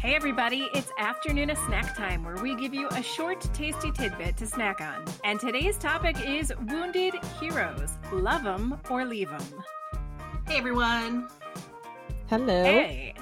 Hey, everybody, it's afternoon of snack time where we give you a short, tasty tidbit to snack on. And today's topic is wounded heroes. Love them or leave them. Hey, everyone. Hello. Hey.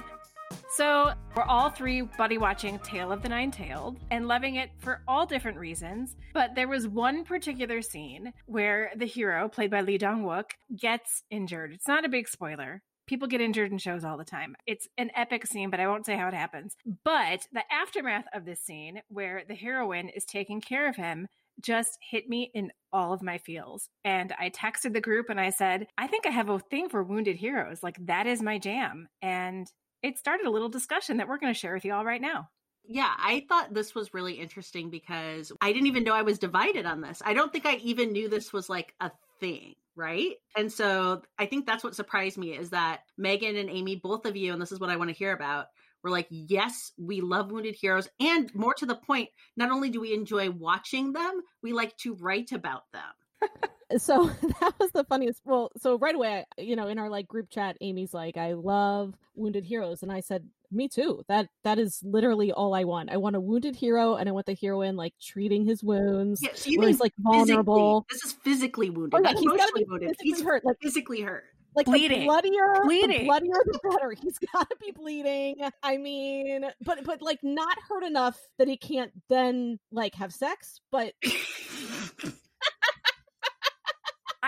So, we're all three buddy watching Tale of the Nine Tailed and loving it for all different reasons. But there was one particular scene where the hero, played by Lee Dong Wook, gets injured. It's not a big spoiler, people get injured in shows all the time. It's an epic scene, but I won't say how it happens. But the aftermath of this scene, where the heroine is taking care of him, just hit me in all of my feels. And I texted the group and I said, I think I have a thing for wounded heroes. Like, that is my jam. And it started a little discussion that we're going to share with you all right now. Yeah, I thought this was really interesting because I didn't even know I was divided on this. I don't think I even knew this was like a thing right? And so I think that's what surprised me is that Megan and Amy, both of you, and this is what I want to hear about, were like, yes, we love Wounded Heroes. And more to the point, not only do we enjoy watching them, we like to write about them. so that was the funniest. Well, so right away, you know, in our like group chat, Amy's like, I love Wounded Heroes. And I said, me too. That that is literally all I want. I want a wounded hero, and I want the heroine like treating his wounds. Yeah, so you he's like vulnerable. This is physically wounded. Oh, yeah, he's emotionally wounded. He's hurt, like physically hurt. Like bleeding. the bloodier, bleeding. The bloodier the better. He's got to be bleeding. I mean, but but like not hurt enough that he can't then like have sex, but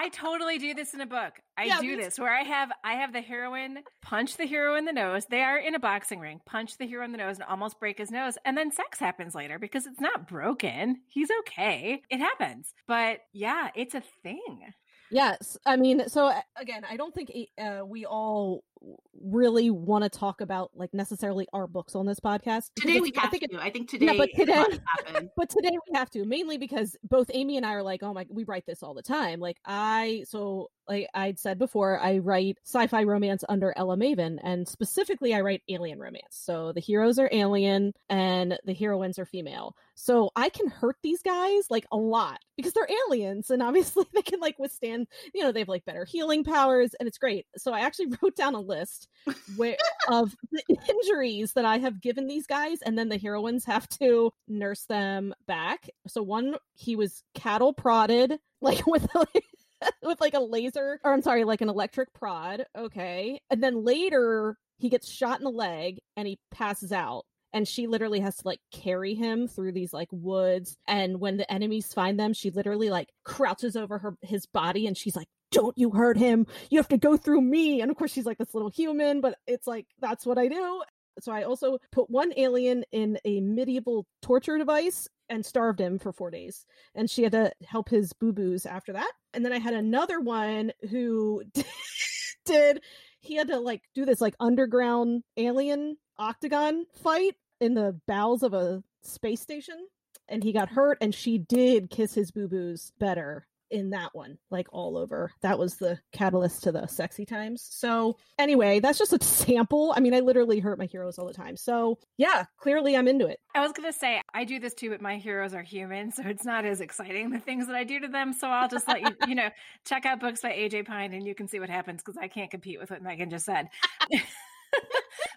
I totally do this in a book. I yeah, do this where I have I have the heroine punch the hero in the nose. They are in a boxing ring. Punch the hero in the nose and almost break his nose, and then sex happens later because it's not broken. He's okay. It happens. But yeah, it's a thing. Yes, I mean, so again, I don't think uh, we all really want to talk about like necessarily our books on this podcast. Today we have I think to. It, I think today, yeah, but today, but today we have to mainly because both Amy and I are like, oh my, we write this all the time. Like I, so like I'd said before, I write sci-fi romance under Ella Maven, and specifically, I write alien romance. So the heroes are alien and the heroines are female. So I can hurt these guys like a lot because they're aliens, and obviously they can like withstand. You know, they have like better healing powers, and it's great. So I actually wrote down a list where of the injuries that I have given these guys, and then the heroines have to nurse them back. So one, he was cattle prodded, like with like, with like a laser, or I'm sorry, like an electric prod. Okay, and then later he gets shot in the leg and he passes out and she literally has to like carry him through these like woods and when the enemies find them she literally like crouches over her his body and she's like don't you hurt him. You have to go through me. And of course, she's like this little human, but it's like, that's what I do. So I also put one alien in a medieval torture device and starved him for four days. And she had to help his boo boos after that. And then I had another one who did, he had to like do this like underground alien octagon fight in the bowels of a space station. And he got hurt, and she did kiss his boo boos better in that one, like all over. That was the catalyst to the sexy times. So, anyway, that's just a sample. I mean, I literally hurt my heroes all the time. So, yeah, clearly I'm into it. I was going to say, I do this too, but my heroes are human. So, it's not as exciting the things that I do to them. So, I'll just let you, you know, check out books by AJ Pine and you can see what happens because I can't compete with what Megan just said.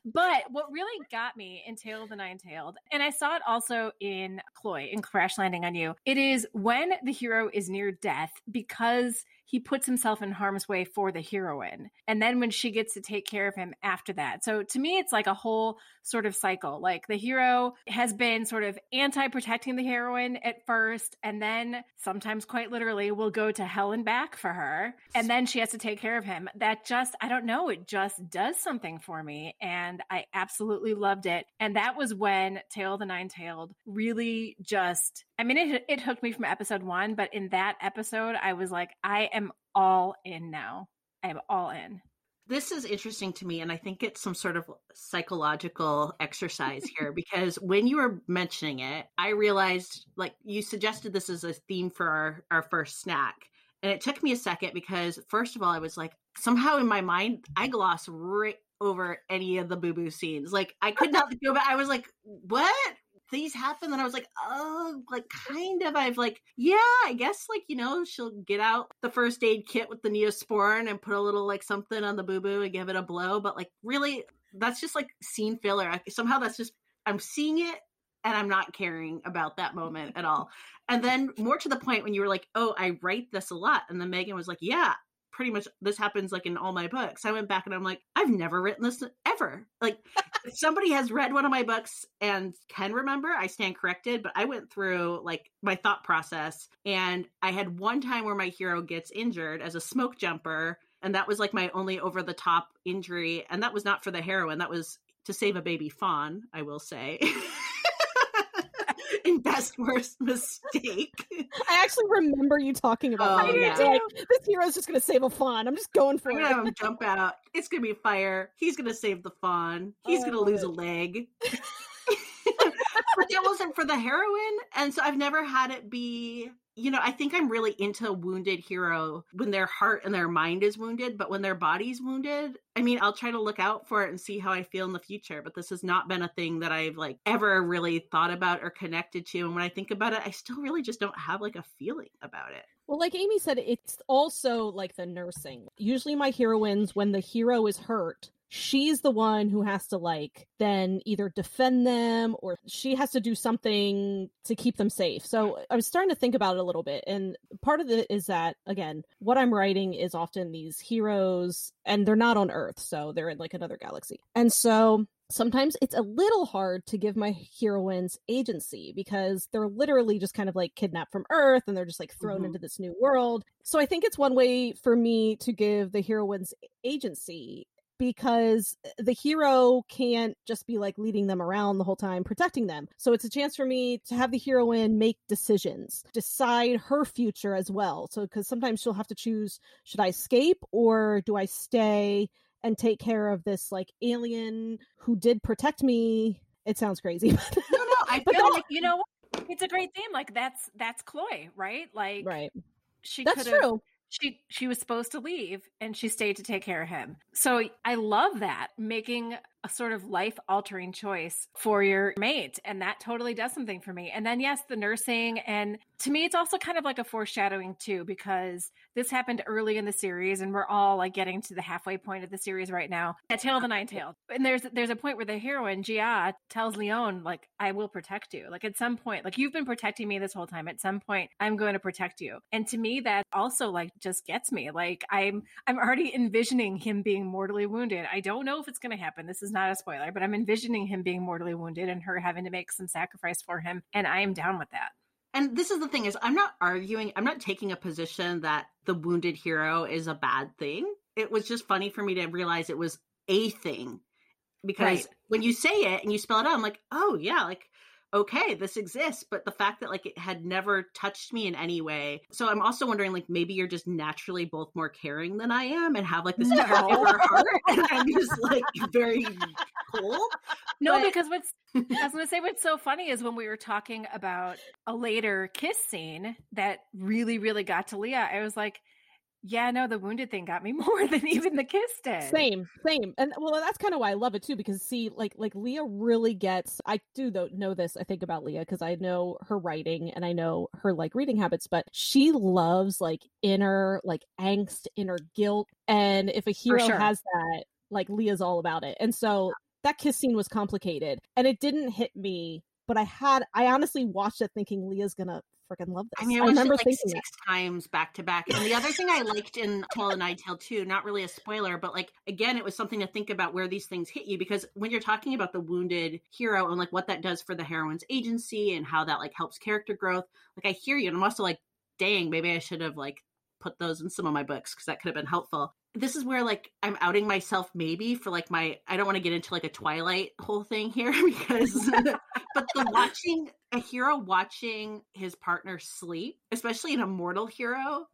but what really got me in Tale of the Nine Tailed, and I saw it also in Cloy, in Crash Landing on You, it is when the hero is near death because he puts himself in harm's way for the heroine. And then when she gets to take care of him after that. So to me, it's like a whole sort of cycle. Like the hero has been sort of anti protecting the heroine at first, and then sometimes quite literally will go to hell and back for her. And then she has to take care of him. That just, I don't know, it just does something for me. And I absolutely loved it. And that was when Tale of the Nine Tailed really just I mean, it it hooked me from episode one, but in that episode, I was like, I am all in now. I am all in. This is interesting to me, and I think it's some sort of psychological exercise here because when you were mentioning it, I realized like you suggested this as a theme for our, our first snack. And it took me a second because, first of all, I was like, somehow in my mind, I gloss right over any of the boo boo scenes. Like, I could not go back. I was like, what? These happen and i was like oh like kind of i've like yeah i guess like you know she'll get out the first aid kit with the neosporin and put a little like something on the boo boo and give it a blow but like really that's just like scene filler I, somehow that's just I'm seeing it and I'm not caring about that moment at all. And then more to the point when you were like, "Oh, I write this a lot," and then Megan was like, "Yeah, pretty much this happens like in all my books." I went back and I'm like, "I've never written this ever." Like, if somebody has read one of my books and can remember, I stand corrected. But I went through like my thought process, and I had one time where my hero gets injured as a smoke jumper. And that was like my only over the top injury. And that was not for the heroine. That was to save a baby fawn, I will say. in best worst mistake. I actually remember you talking about Oh, that. yeah. Like, this hero's just gonna save a fawn. I'm just going for I'm it. gonna have him jump out. It's gonna be fire. He's gonna save the fawn. He's Oh, gonna lose it. a leg. but that wasn't for the heroine, and so I've never had it be. You know, I think I'm really into wounded hero when their heart and their mind is wounded, but when their body's wounded, I mean, I'll try to look out for it and see how I feel in the future. But this has not been a thing that I've like ever really thought about or connected to. And when I think about it, I still really just don't have like a feeling about it. Well, like Amy said, it's also like the nursing. Usually, my heroines, when the hero is hurt, she's the one who has to like then either defend them or she has to do something to keep them safe. So I was starting to think about it a little bit. And part of it is that, again, what I'm writing is often these heroes and they're not on Earth. So they're in like another galaxy. And so sometimes it's a little hard to give my heroines agency because they're literally just kind of like kidnapped from Earth and they're just like thrown Mhm. into this new world. So I think it's one way for me to give the heroines agency because eh, the hero can't just be like leading them around the whole time protecting them. So it's a chance for me to have the heroine make decisions, decide her future as well. So cuz sometimes she'll have to choose should I escape or do I stay and take care of this like alien who did protect me? It sounds crazy. No, no, I feel like you know, what? it's a great theme. Like that's that's Cloy, right? Like right. she That's true. She she was supposed to leave and she stayed to take care of him. So I love that making a sort of life altering choice for your mate and that totally does something for me. And then yes, the nursing and to me it's also kind of like a foreshadowing too because this happened early in the series and we're all like getting to the halfway point of the series right now. At Tale of the Nine Tails. And there's there's a point where the heroine Ji-ah tells Lee Yeon like I will protect you. Like at some point like you've been protecting me this whole time. At some point I'm going to protect you. And to me that also like just gets me. Like I'm I'm already envisioning him being mortally wounded. I don't know if it's going to happen. This is not a spoiler, but I'm envisioning him being mortally wounded and her having to make some sacrifice for him and I am down with that. and this is the thing is i'm not arguing i'm not taking a position that the wounded hero is a bad thing it was just funny for me to realize it was a thing because Right. when you say it and you spell it out i'm like oh yeah like okay this exists but the fact that like it had never touched me in any way so i'm also wondering like maybe you're just naturally both more caring than i am and have like this No. caregiver heart and i'm just like very cool No, But- because what's I was going to say what's so funny is when we were talking about a later kiss scene that really, really got to Leah. I was like, yeah, no, the wounded thing got me more than even the kiss did. Same, same, and well, that's kind of why I love it too. Because see, like, like Leah really gets. I do though know this. I think about Leah because I know her writing and I know her like reading habits. But she loves like inner like angst, inner guilt, and if a hero sure. has that, like Leah's all about it. And so that kiss scene was complicated, and it didn't hit me. But I had, I honestly watched it thinking Leah's gonna freaking love this. I mean, I watched it like six times back to back. And the other thing I liked in Tale and Nine Tailed too, not really a spoiler, but like again, it was something to think about where these things hit you because when you're talking about the wounded hero and like what that does for the heroine's agency and how that like helps character growth, like I hear you, and I'm also like, dang, maybe I should have like put those in some of my books because that could have been helpful. This is where like I'm outing myself maybe for like my I don't want to get into like a Twilight whole thing here because but the watching a hero watching his partner sleep, especially an immortal hero,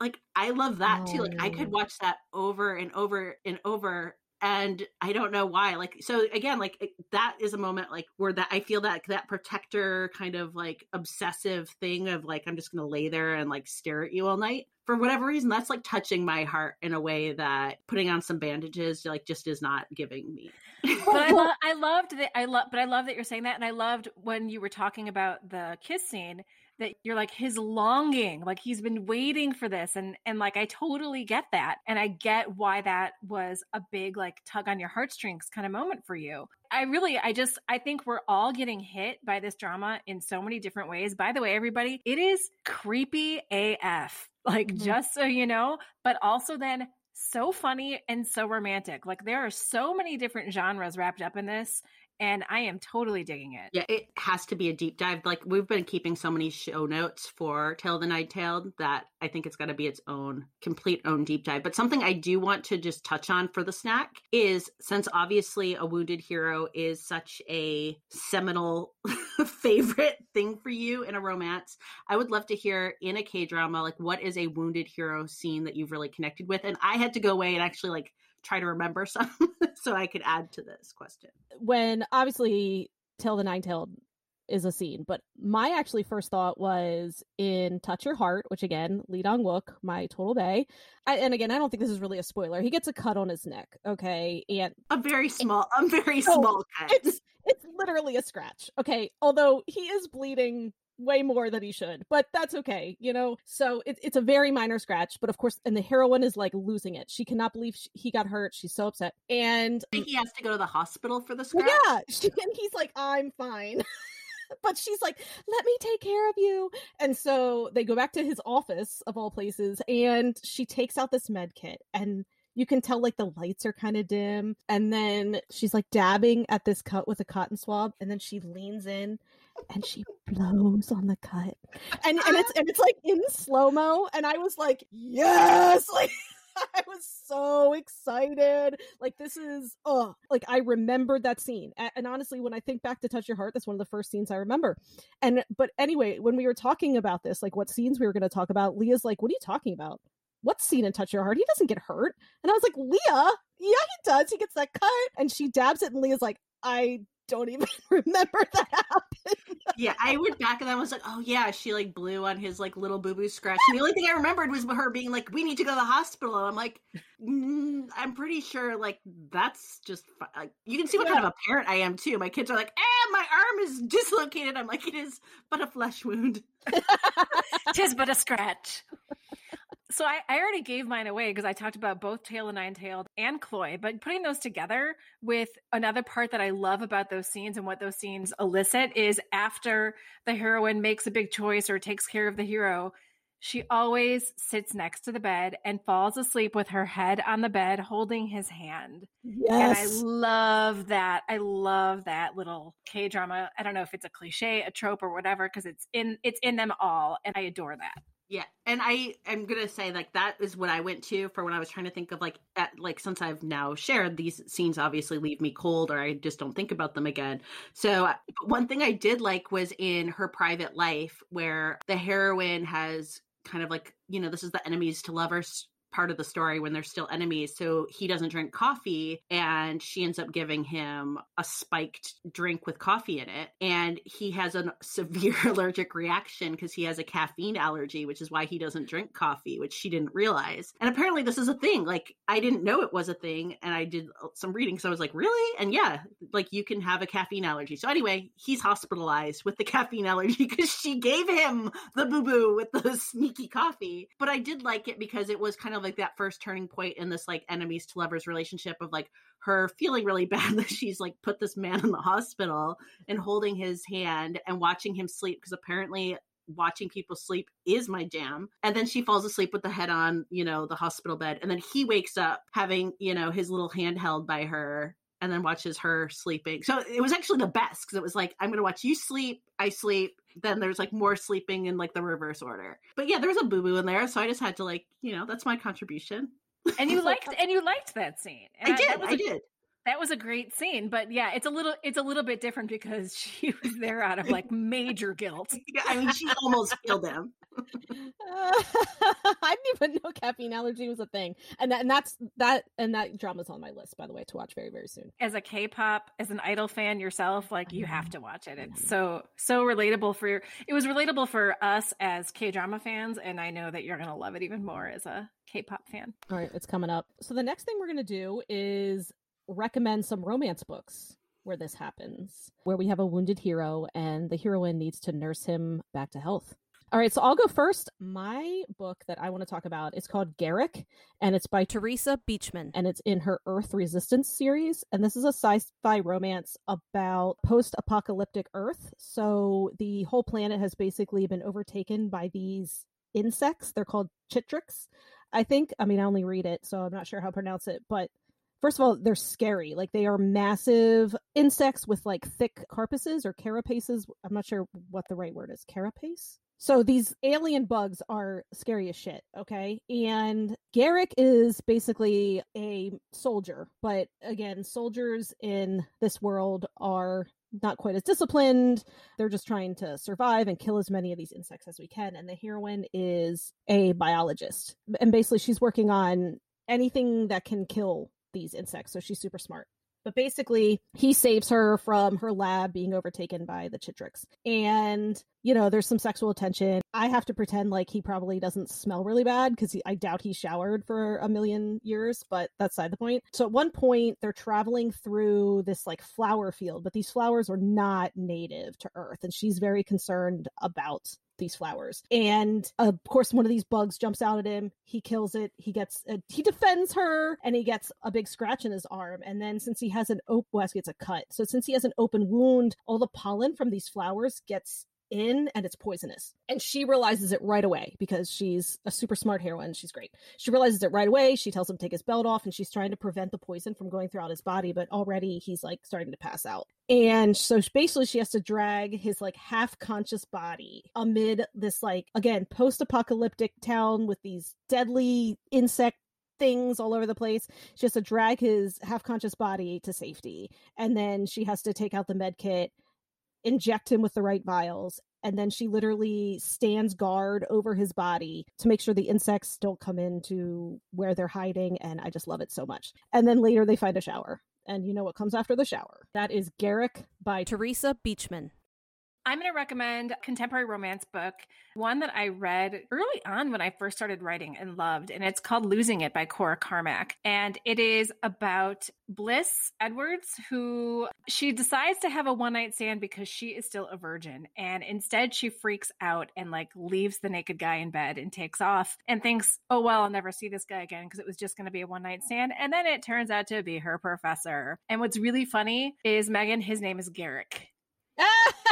like I love that too. Like I could Oh. watch that over and over and over and I don't know why. Like so again, like that is a moment like where that I feel that that protector kind of like obsessive thing of like I'm just going to lay there and like stare at you all night. For whatever reason, that's like touching my heart in a way that putting on some bandages like just is not giving me. but I, lo- I loved that. I love, but I love that you're saying that, and I loved when you were talking about the kiss scene that you're like his longing, like he's been waiting for this. And, and like, I totally get that. And I get why that was a big, like, tug on your heartstrings kind of moment for you. I really, I just, I think we're all getting hit by this drama in so many different ways. By the way, everybody, it is creepy AF. Like, mm-hmm. just so you know, but also then so funny and so romantic. Like there are so many different genres wrapped up in this and I am totally digging it. Yeah, it has to be a deep dive. Like we've been keeping so many show notes for Tale of the Nine Tailed that I think it's got to be its own complete own deep dive. But something I do want to just touch on for the snack is since obviously a wounded hero is such a seminal favorite thing for you in a romance, I would love to hear in a K drama like what is a wounded hero scene that you've really connected with. And I had to go away and actually like try to remember some so I could add to this question. When obviously Tale the Nine Tailed is a scene, but my actually first thought was in Touch Your Heart, which again, Lee Dong Wook, my total bay. I, and again, I don't think this is really a spoiler. He gets a cut on his neck, okay, and a very small, a very small cut. It's it's literally a scratch, okay. Although he is bleeding way more than he should, but that's okay, you know? So it, it's a very minor scratch, but of course, and the heroine is like losing it. She cannot believe she, he got hurt. She's so upset. And he has to go to the hospital for the scratch. Yeah. She, and he's like, I'm fine. but she's like, let me take care of you. And so they go back to his office of all places, and she takes out this med kit and you can tell like the lights are kind of dim and then she's like dabbing at this cut with a cotton swab and then she leans in and she blows on the cut and and it's and it's like in slow mo and i was like yes like I was so excited. Like this is oh, like I remembered that scene. And honestly, when I think back to Touch Your Heart, that's one of the first scenes I remember. And but anyway, when we were talking about this, like what scenes we were going to talk about, Leah's like, "What are you talking about? What scene in Touch Your Heart? He doesn't get hurt." And I was like, "Leah, yeah, he does. He gets that cut." And she dabs it, and Leah's like, "I don't even remember that happened. yeah, I went back and I was like, oh yeah, she like blew on his like little boo boo scratch. And the only thing I remembered was her being like, we need to go to the hospital. And I'm like, mm, I'm pretty sure like that's just like, you can see what yeah. kind of a parent I am too. My kids are like, eh, my arm is dislocated. I'm like, it is but a flesh wound. Tis but a scratch. So I, I already gave mine away because I talked about both Tale and Nine Tailed and Cloy, but putting those together with another part that I love about those scenes and what those scenes elicit is after the heroine makes a big choice or takes care of the hero, she always sits next to the bed and falls asleep with her head on the bed holding his hand. Yes. And I love that. I love that little K drama. I don't know if it's a cliche, a trope or whatever cuz it's in it's in them all and I adore that. Yeah, and I am gonna say like that is what I went to for when I was trying to think of like at, like since I've now shared these scenes, obviously leave me cold or I just don't think about them again. So uh, one thing I did like was in her private life where the heroine has kind of like you know this is the enemies to lovers part of the story when they're still enemies. So he doesn't drink coffee and she ends up giving him a spiked drink with coffee in it. And he has a severe allergic reaction because he has a caffeine allergy, which is why he doesn't drink coffee, which she didn't realize. And apparently, this is a thing. Like, I didn't know it was a thing. And I did uh, some reading. So I was like, really? And yeah, like you can have a caffeine allergy. So anyway, he's hospitalized with the caffeine allergy because she gave him the boo boo with the sneaky coffee. But I did like it because it was kind of like that first turning point in this like enemies to lovers relationship of like her feeling really bad that she's like put this man in the hospital and holding his hand and watching him sleep because apparently watching people sleep is my jam. And then she falls asleep with the head on, you know, the hospital bed. And then he wakes up having, you know, his little hand held by her and then watches her sleeping. So it was actually the best because it was like, I'm going to watch you sleep, I sleep, then there's like more sleeping in like the reverse order. But yeah, there was a boo boo in there, so I just had to like, you know, that's my contribution. And you liked and you liked that scene. And I, did. I a, did. That was a great scene, but yeah, it's a little it's a little bit different because she was there out of like major guilt. Yeah, I mean, she almost killed him. uh, I didn't even know caffeine allergy was a thing, and that, and that's that and that drama's on my list, by the way, to watch very very soon. As a K-pop, as an idol fan yourself, like you have to watch it. It's so so relatable for your. It was relatable for us as K drama fans, and I know that you're gonna love it even more as a K-pop fan. All right, it's coming up. So the next thing we're gonna do is recommend some romance books where this happens, where we have a wounded hero and the heroine needs to nurse him back to health. All right, so I'll go first. My book that I want to talk about is called Garrick, and it's by Teresa Beachman. and it's in her Earth Resistance series. And this is a sci-fi romance about post-apocalyptic Earth. So the whole planet has basically been overtaken by these insects. They're called chitrix. I think. I mean, I only read it, so I'm not sure how to pronounce it, but first of all, they're scary. Like they are massive insects with like thick carapaces or carapaces. I'm not sure what the right word is. Carapace? So these alien bugs are scary as shit, okay? And Garrick is basically a soldier, but again, soldiers in this world are not quite as disciplined. They're just trying to survive and kill as many of these insects as we can. And the heroine is a biologist. And basically, she's working on anything that can kill these insects. So she's super smart. But basically, he saves her from her lab being overtaken by the Chitrix. And, you know, there's some sexual tension. I have to pretend like he probably doesn't smell really bad because I doubt he showered for a million years, but that's side the point. So at one point, they're traveling through this like flower field, but these flowers are not native to Earth. And she's very concerned about these flowers. And of course, one of these bugs jumps out at him. He kills it. He gets, uh, he defends her, and he gets a big scratch in his arm. And then since he has an open, well, gets a cut. So since he has an open wound, all the pollen from these flowers gets in and it's poisonous. And she realizes it right away because she's a super smart heroine. She's great. She realizes it right away. She tells him to take his belt off and she's trying to prevent the poison from going throughout his body, but already he's like starting to pass out. And so basically she has to drag his like half conscious body amid this like again post-apocalyptic town with these deadly insect things all over the place. She has to drag his half conscious body to safety. And then she has to take out the med kit inject him with the right vials and then she literally stands guard over his body to make sure the insects don't come into where they're hiding and i just love it so much and then later they find a shower and you know what comes after the shower that is garrick by Teresa Beachman. I'm going to recommend a contemporary romance book, one that I read early on when I first started writing and loved, and it's called Losing It by Cora Carmack. And it is about Bliss Edwards, who she decides to have a one night stand because she is still a virgin. And instead, she freaks out and like leaves the naked guy in bed and takes off and thinks, oh, well, I'll never see this guy again because it was just going to be a one night stand. And then it turns out to be her professor. And what's really funny is Megan, his name is Garrick.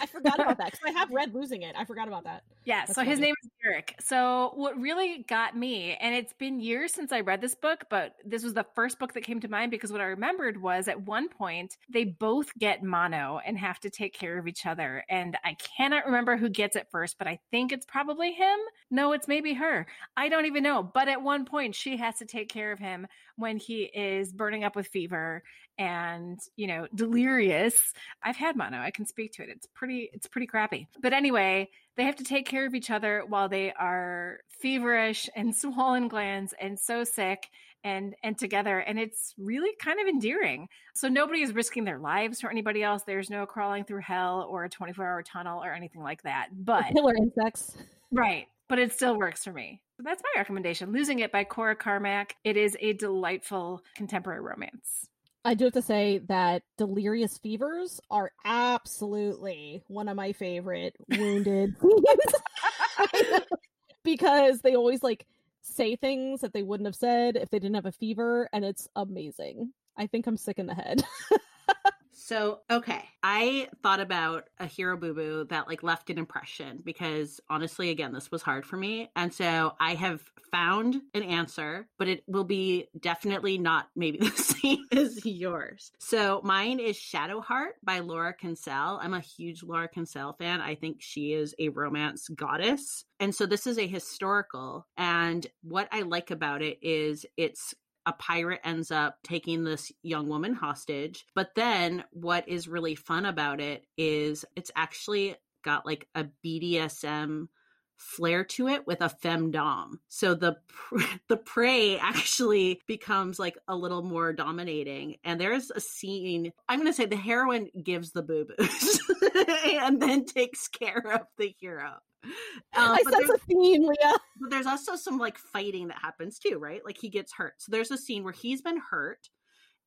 I forgot about that because I have read losing it. I forgot about that. Yeah, That's so his name is Garrick. So what really got me, and it's been years since I read this book, but this was the first book that came to mind because what I remembered was at one point they both get mono and have to take care of each other. And I cannot remember who gets it first, but I think it's probably him. No, it's maybe her. I don't even know. But at one point she has to take care of him when he is burning up with fever and you know delirious i've had mono i can speak to it it's pretty it's pretty crappy but anyway they have to take care of each other while they are feverish and swollen glands and so sick and and together and it's really kind of endearing so nobody is risking their lives for anybody else there's no crawling through hell or a 24 hour tunnel or anything like that but Killer insects. Right. But it still works for me. So that's my recommendation. Losing It by Cora Carmack. It is a delightful contemporary romance. I do have to say that delirious fevers are absolutely one of my favorite wounded because they always like say things that they wouldn't have said if they didn't have a fever and it's amazing. I think I'm sick in the head. So, okay, I thought about a hero boo boo that like left an impression because honestly, again, this was hard for me. And so I have found an answer, but it will be definitely not maybe the same as yours. So mine is Shadowheart by Laura Kinsale. I'm a huge Laura Kinsale fan. I think she is a romance goddess. And so this is a historical. And what I like about it is it's a pirate ends up taking this young woman hostage. But then what is really fun about it is it's actually got like a BDSM flair to it with a femdom. So the the prey actually becomes like a little more dominating. And there's a scene. I'm going to say the heroine gives the boo boos and then takes care of the hero. Um, I sense a theme, Leah. but there's also some like fighting that happens too, right? Like he gets hurt. So there's a scene where he's been hurt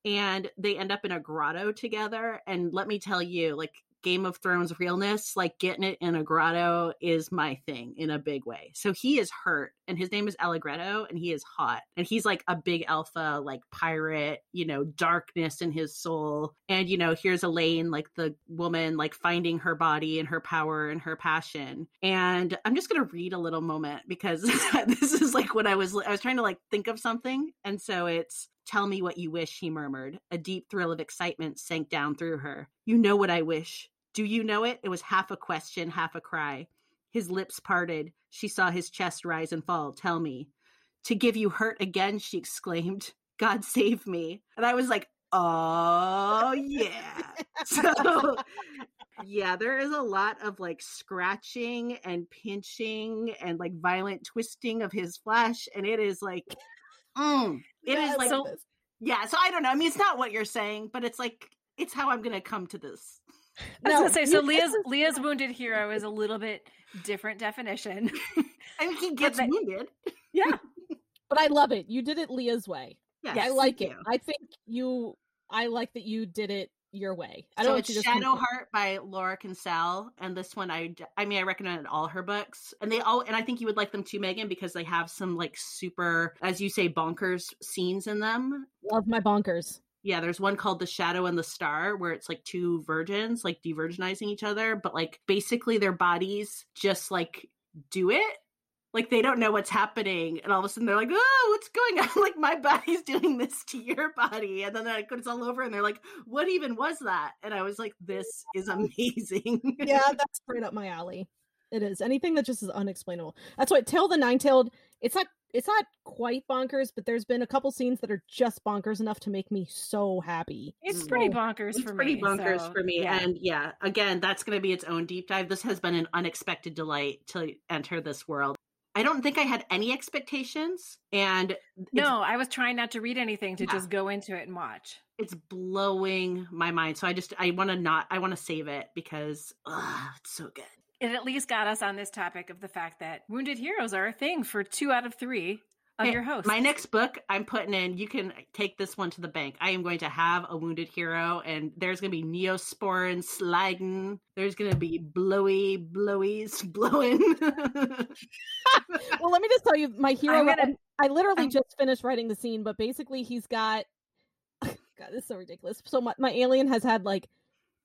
and they end up in a grotto together. And let me tell you, like Game of Thrones realness, like getting it in a grotto is my thing in a big way. So he is hurt and his name is Allegreto and he is hot. And he's like a big alpha, like pirate, you know, darkness in his soul. And, you know, here's Elena, like the woman, like finding her body and her power and her passion. And I'm just going to read a little moment because this is like what I was, I was trying to like think of something. And so it's, Tell me what you wish, he murmured. A deep thrill of excitement sank down through her. You know what I wish. Do you know it? It was half a question, half a cry. His lips parted. She saw his chest rise and fall. Tell me. To give you hurt again, she exclaimed. God save me. And I was like, oh, yeah. So, yeah, there is a lot of like scratching and pinching and like violent twisting of his flesh. And it is like, mm, it yeah, is like, so, yeah. So I don't know. I mean, it's not what you're saying, but it's like, it's how I'm going to come to this. I was no, gonna say so. Leah's Leah's wounded hero is a little bit different definition. I mean, he gets wounded. Yeah, but I love it. You did it Leah's way. Yes, yeah, I like it. You. I think you. I like that you did it your way. I don't so it's Shadow Heart by Laura Kinsale, and this one I I mean I recommend all her books, and they all and I think you would like them too, Megan, because they have some like super, as you say, bonkers scenes in them. Love my bonkers. Yeah, there's one called The Shadow and the Star where it's like two virgins like de-virginizing each other, but like basically their bodies just like do it. Like they don't know what's happening and all of a sudden they're like oh what's going on? Like my body's doing this to your body. And then like it's all over and they're like what even was that? And i was like this is amazing. Yeah that's right up my alley it is anything that just is unexplainable that's why tail the nine-tailed it's not it's not quite bonkers but there's been a couple scenes that are just bonkers enough to make me so happy it's pretty mm-hmm. bonkers it's for pretty me bonkers so, for me yeah. and yeah again that's going to be its own deep dive this has been an unexpected delight to enter this world I don't think I had any expectations. And no, I was trying not to read anything to yeah. just go into it and watch. It's blowing my mind. So I just, I want to not, I want to save it because ugh, it's so good. It at least got us on this topic of the fact that wounded heroes are a thing for two out of three of your hosts. My next book, I'm putting in. You can take this one to the bank. I am going to have a wounded hero, and there's going to be Neosporin sliding. There's going to be blowy, blowies blowing. well, let me just tell you, my hero. Gonna, I literally I'm, just finished writing the scene, but basically, he's got. God, this is so ridiculous. So my, my alien has had like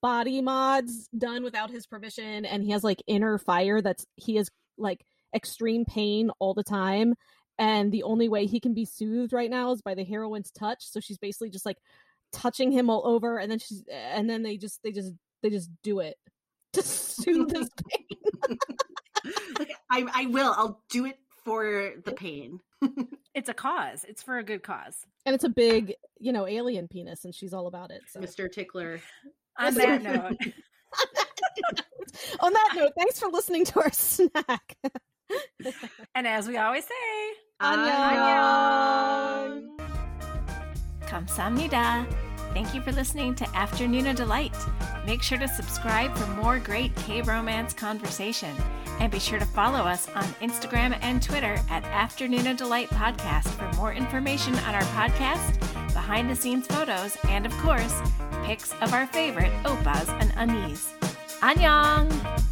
body mods done without his permission, and he has like inner fire that's he is like extreme pain all the time and the only way he can be soothed right now is by the heroine's touch so she's basically just like touching him all over and then she's and then they just they just they just do it to soothe his pain. Like I, I will i'll do it for the pain. It's a cause it's for a good cause. And it's a big you know alien penis and she's all about it so. mr tickler on that note. on that note, thanks for listening to our snack. and as we always say, annyeong. Kamsamnida. Thank you for listening to Afternoon of Delight. Make sure to subscribe for more great K romance conversation, and be sure to follow us on Instagram and Twitter at Afternoon of Delight Podcast for more information on our podcast, behind the scenes photos, and of course pics of our favorite opas and anis. Annyeong!